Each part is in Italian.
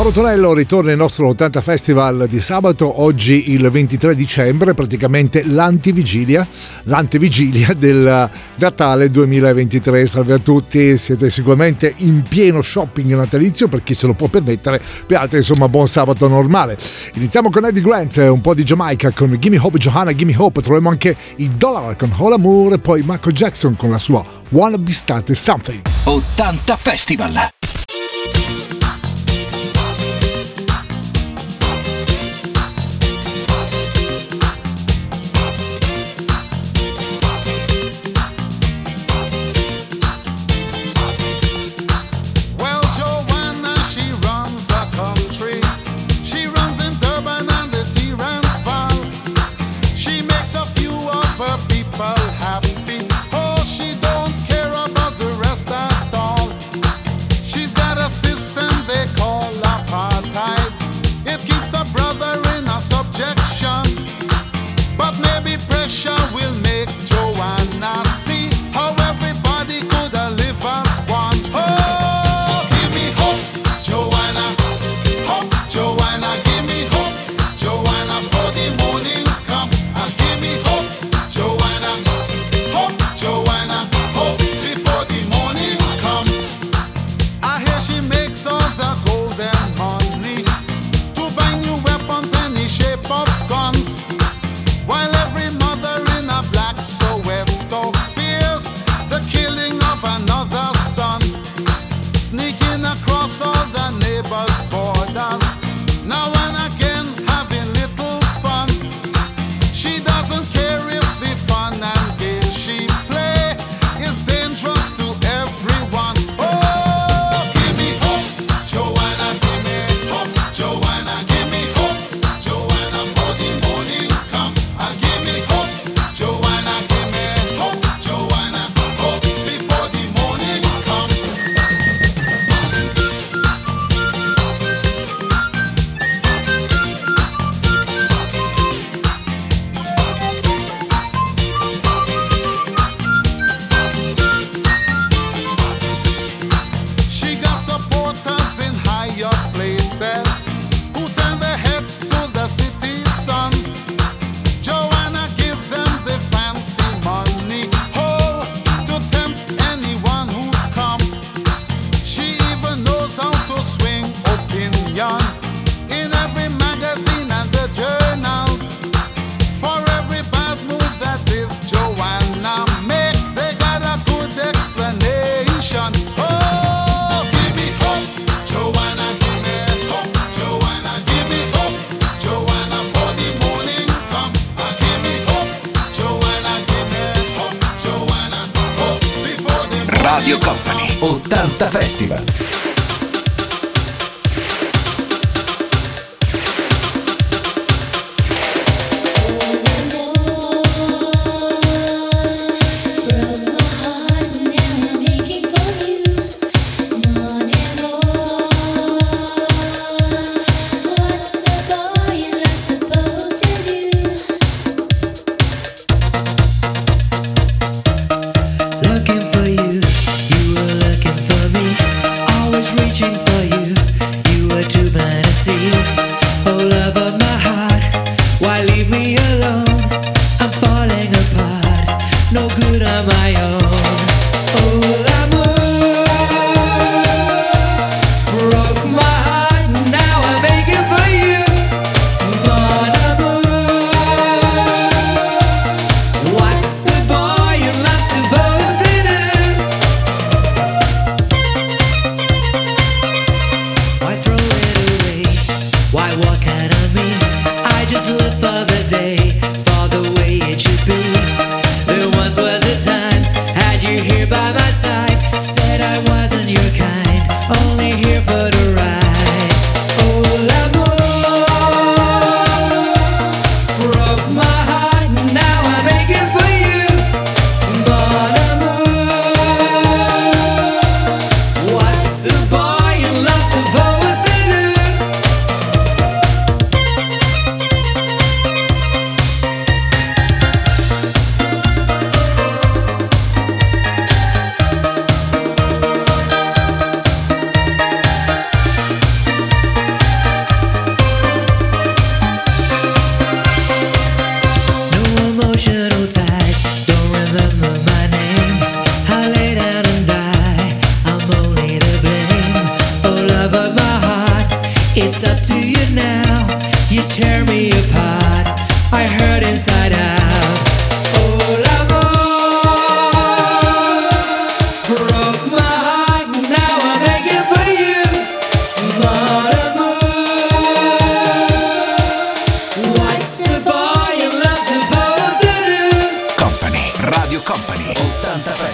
Mauro Tonello ritorna il nostro 80 Festival di sabato, oggi il 23 dicembre, praticamente l'antivigilia, l'antivigilia del Natale 2023. Salve a tutti, siete sicuramente in pieno shopping natalizio per chi se lo può permettere, per altri insomma buon sabato normale. Iniziamo con Eddie Grant, un po' di Jamaica con Gimme Hope Johanna, Gimme Hope, troviamo anche i Dollar con All Amour e poi Michael Jackson con la sua Wanna Be Started Something. 80 Festival.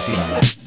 Sexy.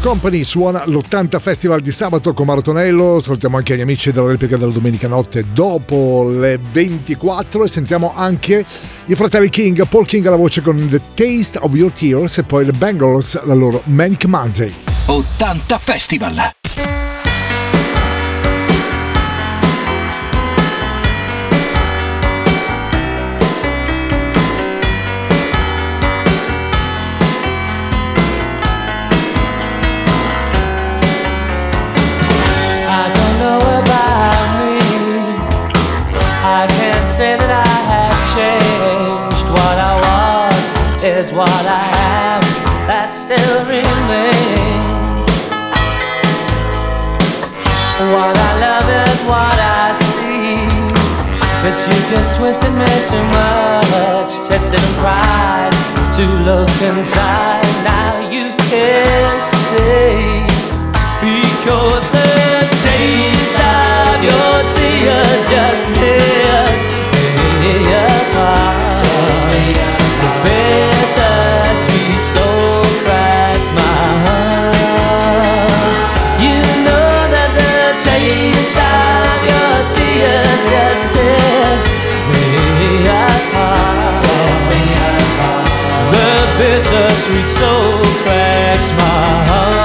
Company suona l'80 Festival di sabato con Marotonello. Salutiamo anche gli amici della replica della domenica notte dopo le 24 e sentiamo anche i fratelli King, Paul King alla voce con The Taste of Your Tears e poi le Bangles, la loro Manic Monday. 80 Festival! just twisted me too much. Tested and pride to look inside. Now you can't stay because. bittersweet soul cracks my heart.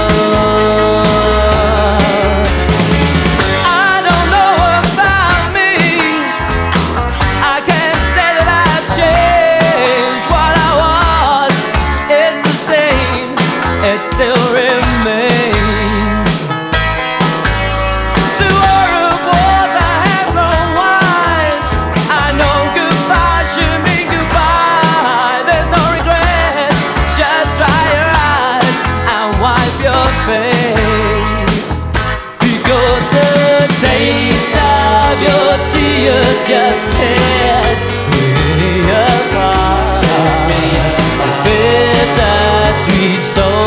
sweet soul.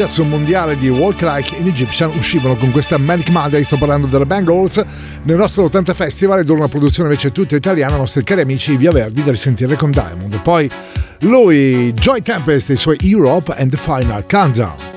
Successo mondiale di Walk Like in Egyptian uscivano con questa Manic Monday, sto parlando delle Bangles, nel nostro 80 Festival ed una produzione invece tutta italiana, nostri cari amici Via Verdi da risentire con Diamond. Poi lui, Joy Tempest e i suoi Europe and the Final Countdown.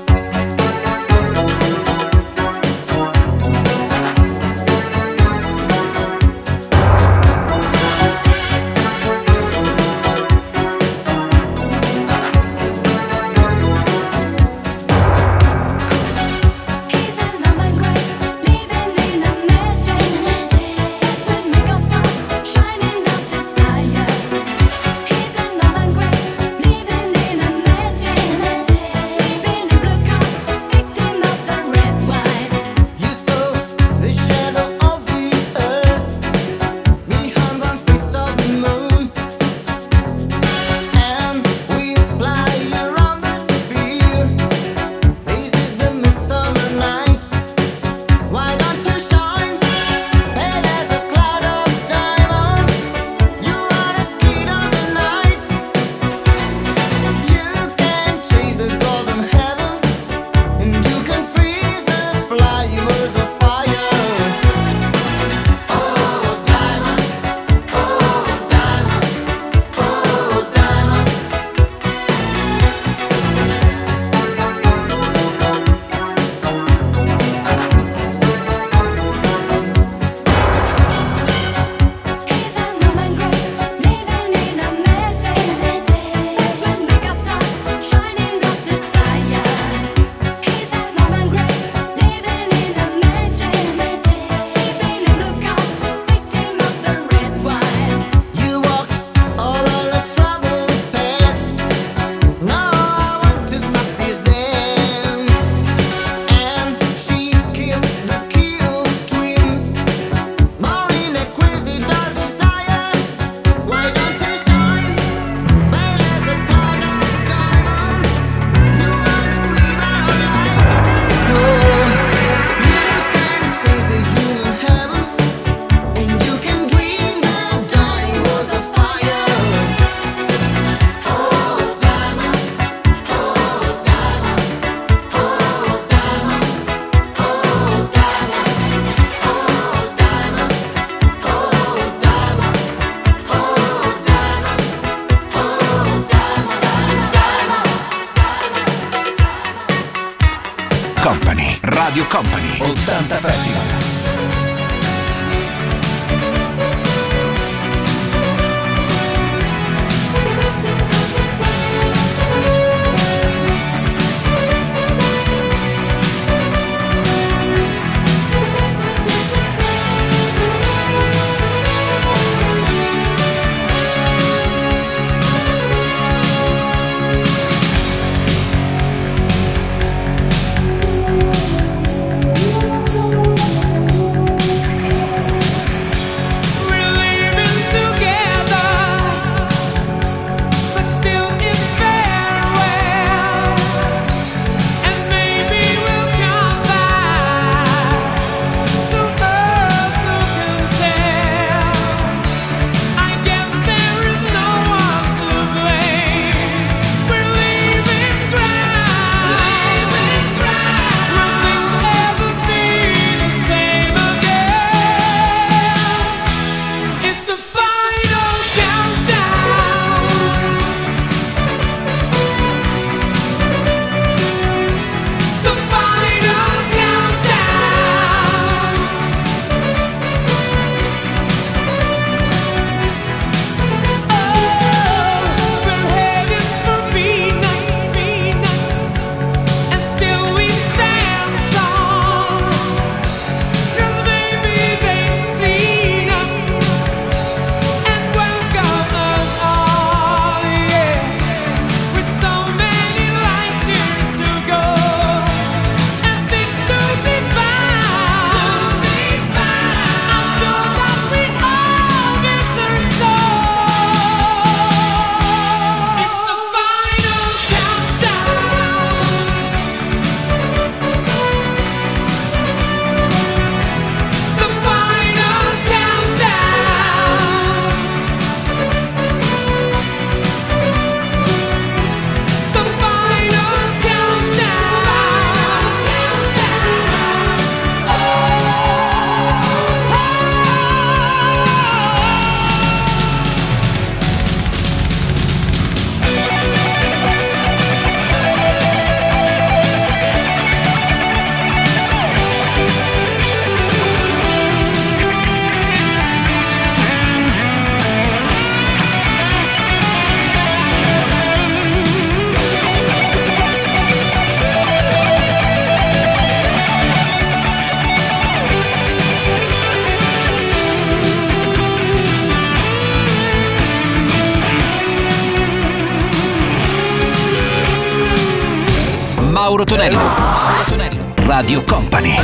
Radio Company.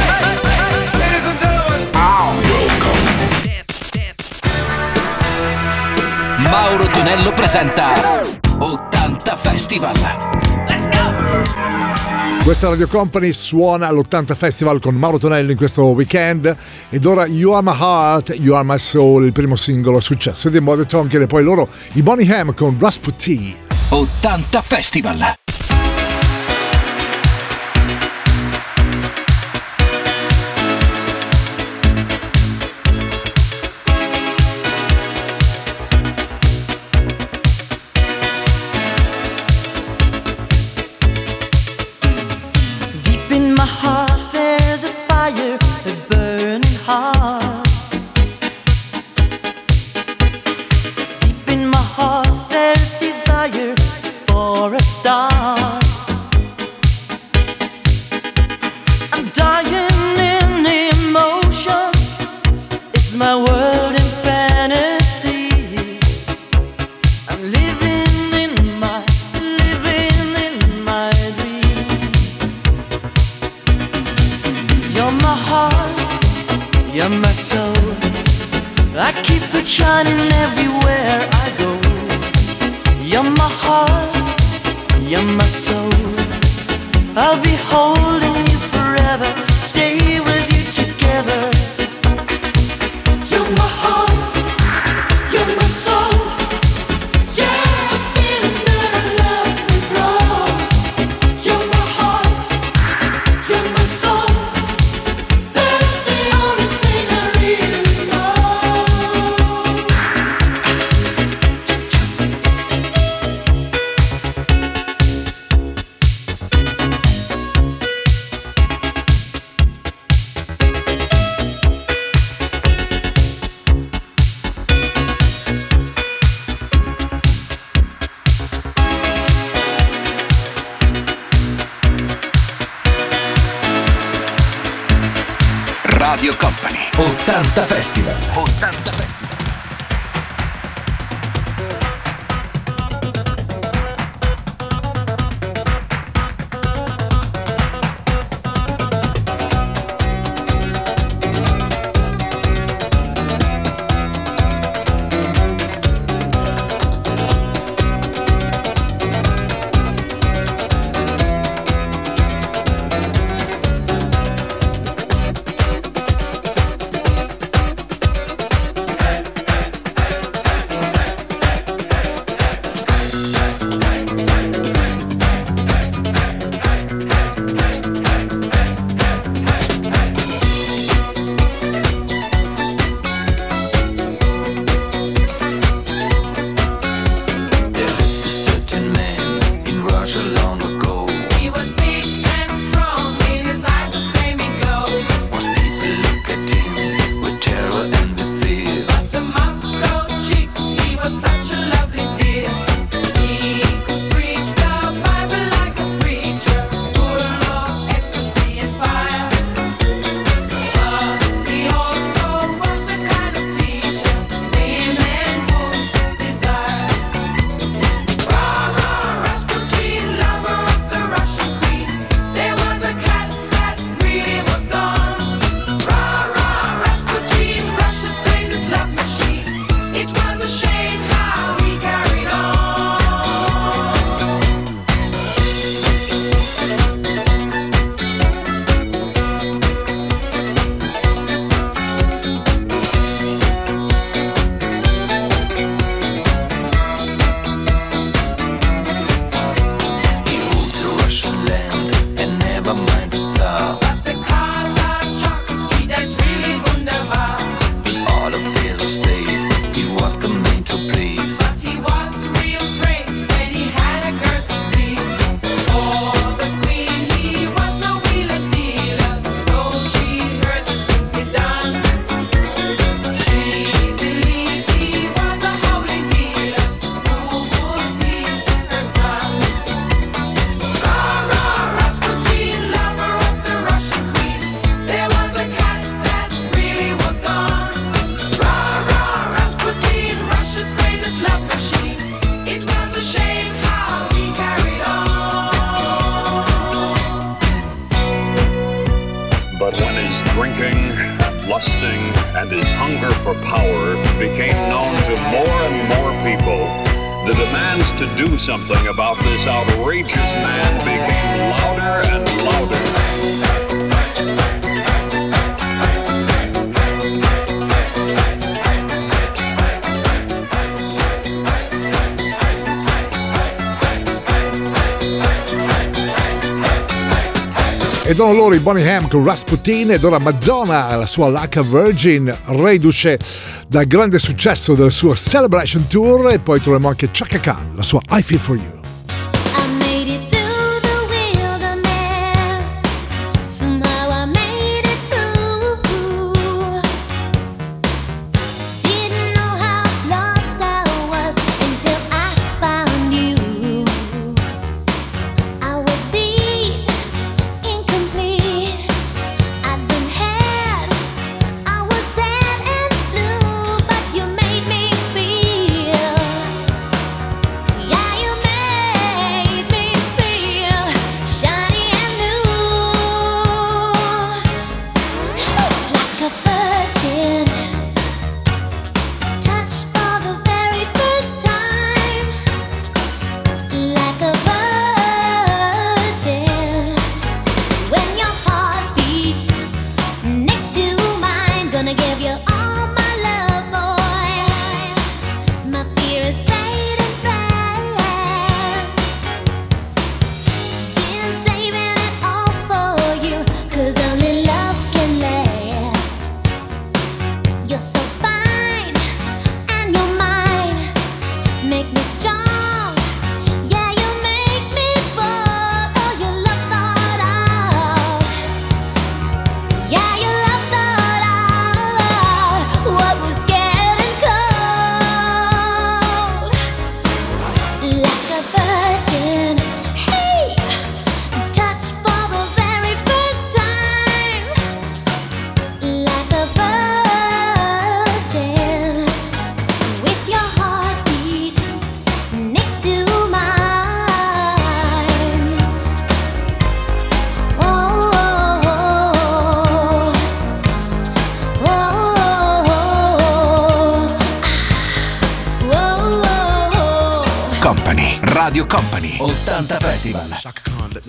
Mauro Tonello presenta 80 Festival. Let's go! Questa Radio Company suona all'80 Festival con Mauro Tonello in questo weekend ed ora You Are My Heart, You Are My Soul, il primo singolo successo di Mother Tonkin e poi loro i Bonnie Ham con Rasputin. 80 Festival. Ed erano loro i Bonnie Ham con Rasputin ed ora Madonna, la sua Like a Virgin, reduce dal grande successo del suo Celebration Tour e poi troviamo anche Chaka Khan, la sua I Feel For You.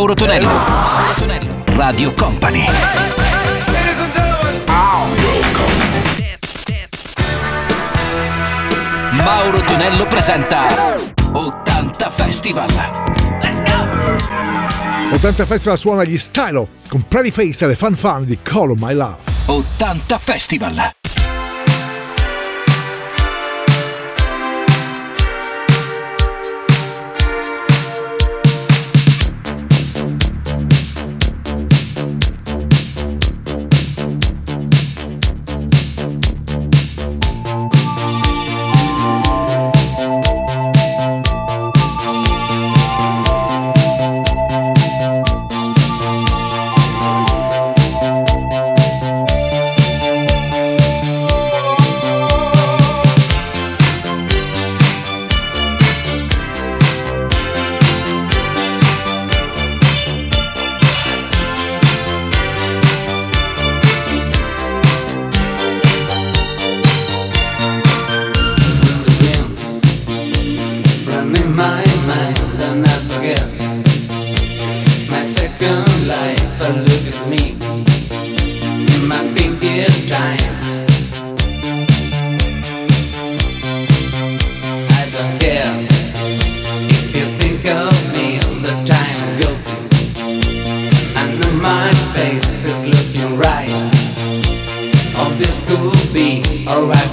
Mauro Tonello. Mauro Tonello. Radio Company. Mauro Tonello presenta 80 Festival. 80 Festival suona gli Stylo con Pretty Face e le fan fan di Call of My Love. 80 Festival. My life. But look at me in my biggest times. I don't care if you think of me all the time I'm guilty. I know my face is looking right. Oh, this could be alright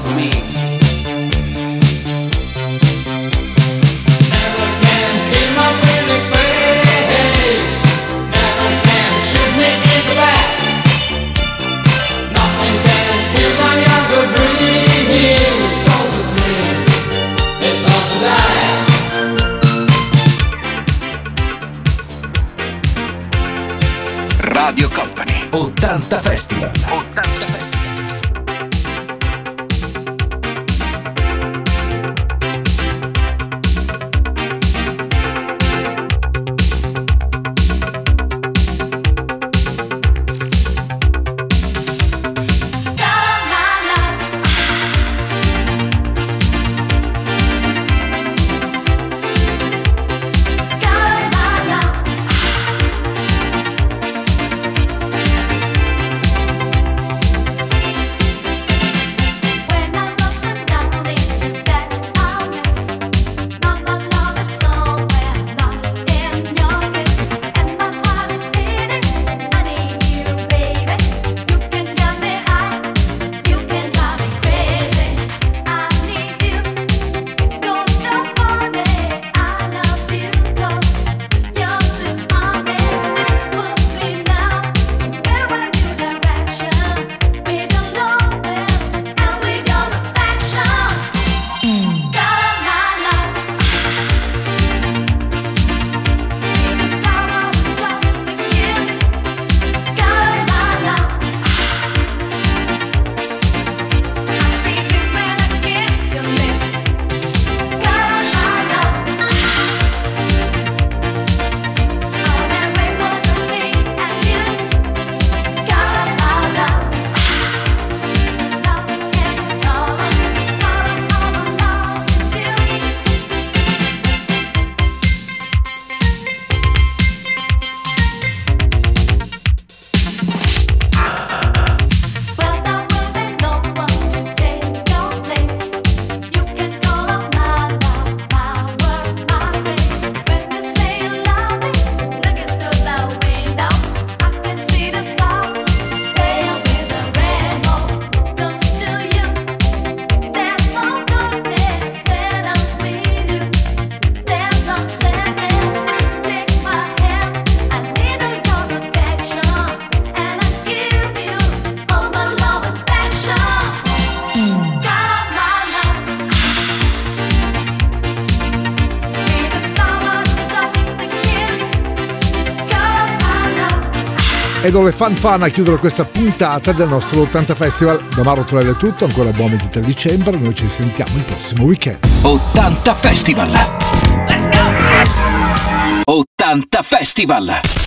Ed ho le fan fan a chiudere questa puntata del nostro 80 Festival. Da Mauro Torello è tutto, ancora buon 23 dicembre, noi ci sentiamo il prossimo weekend. 80 Festival. Let's go! 80 Festival.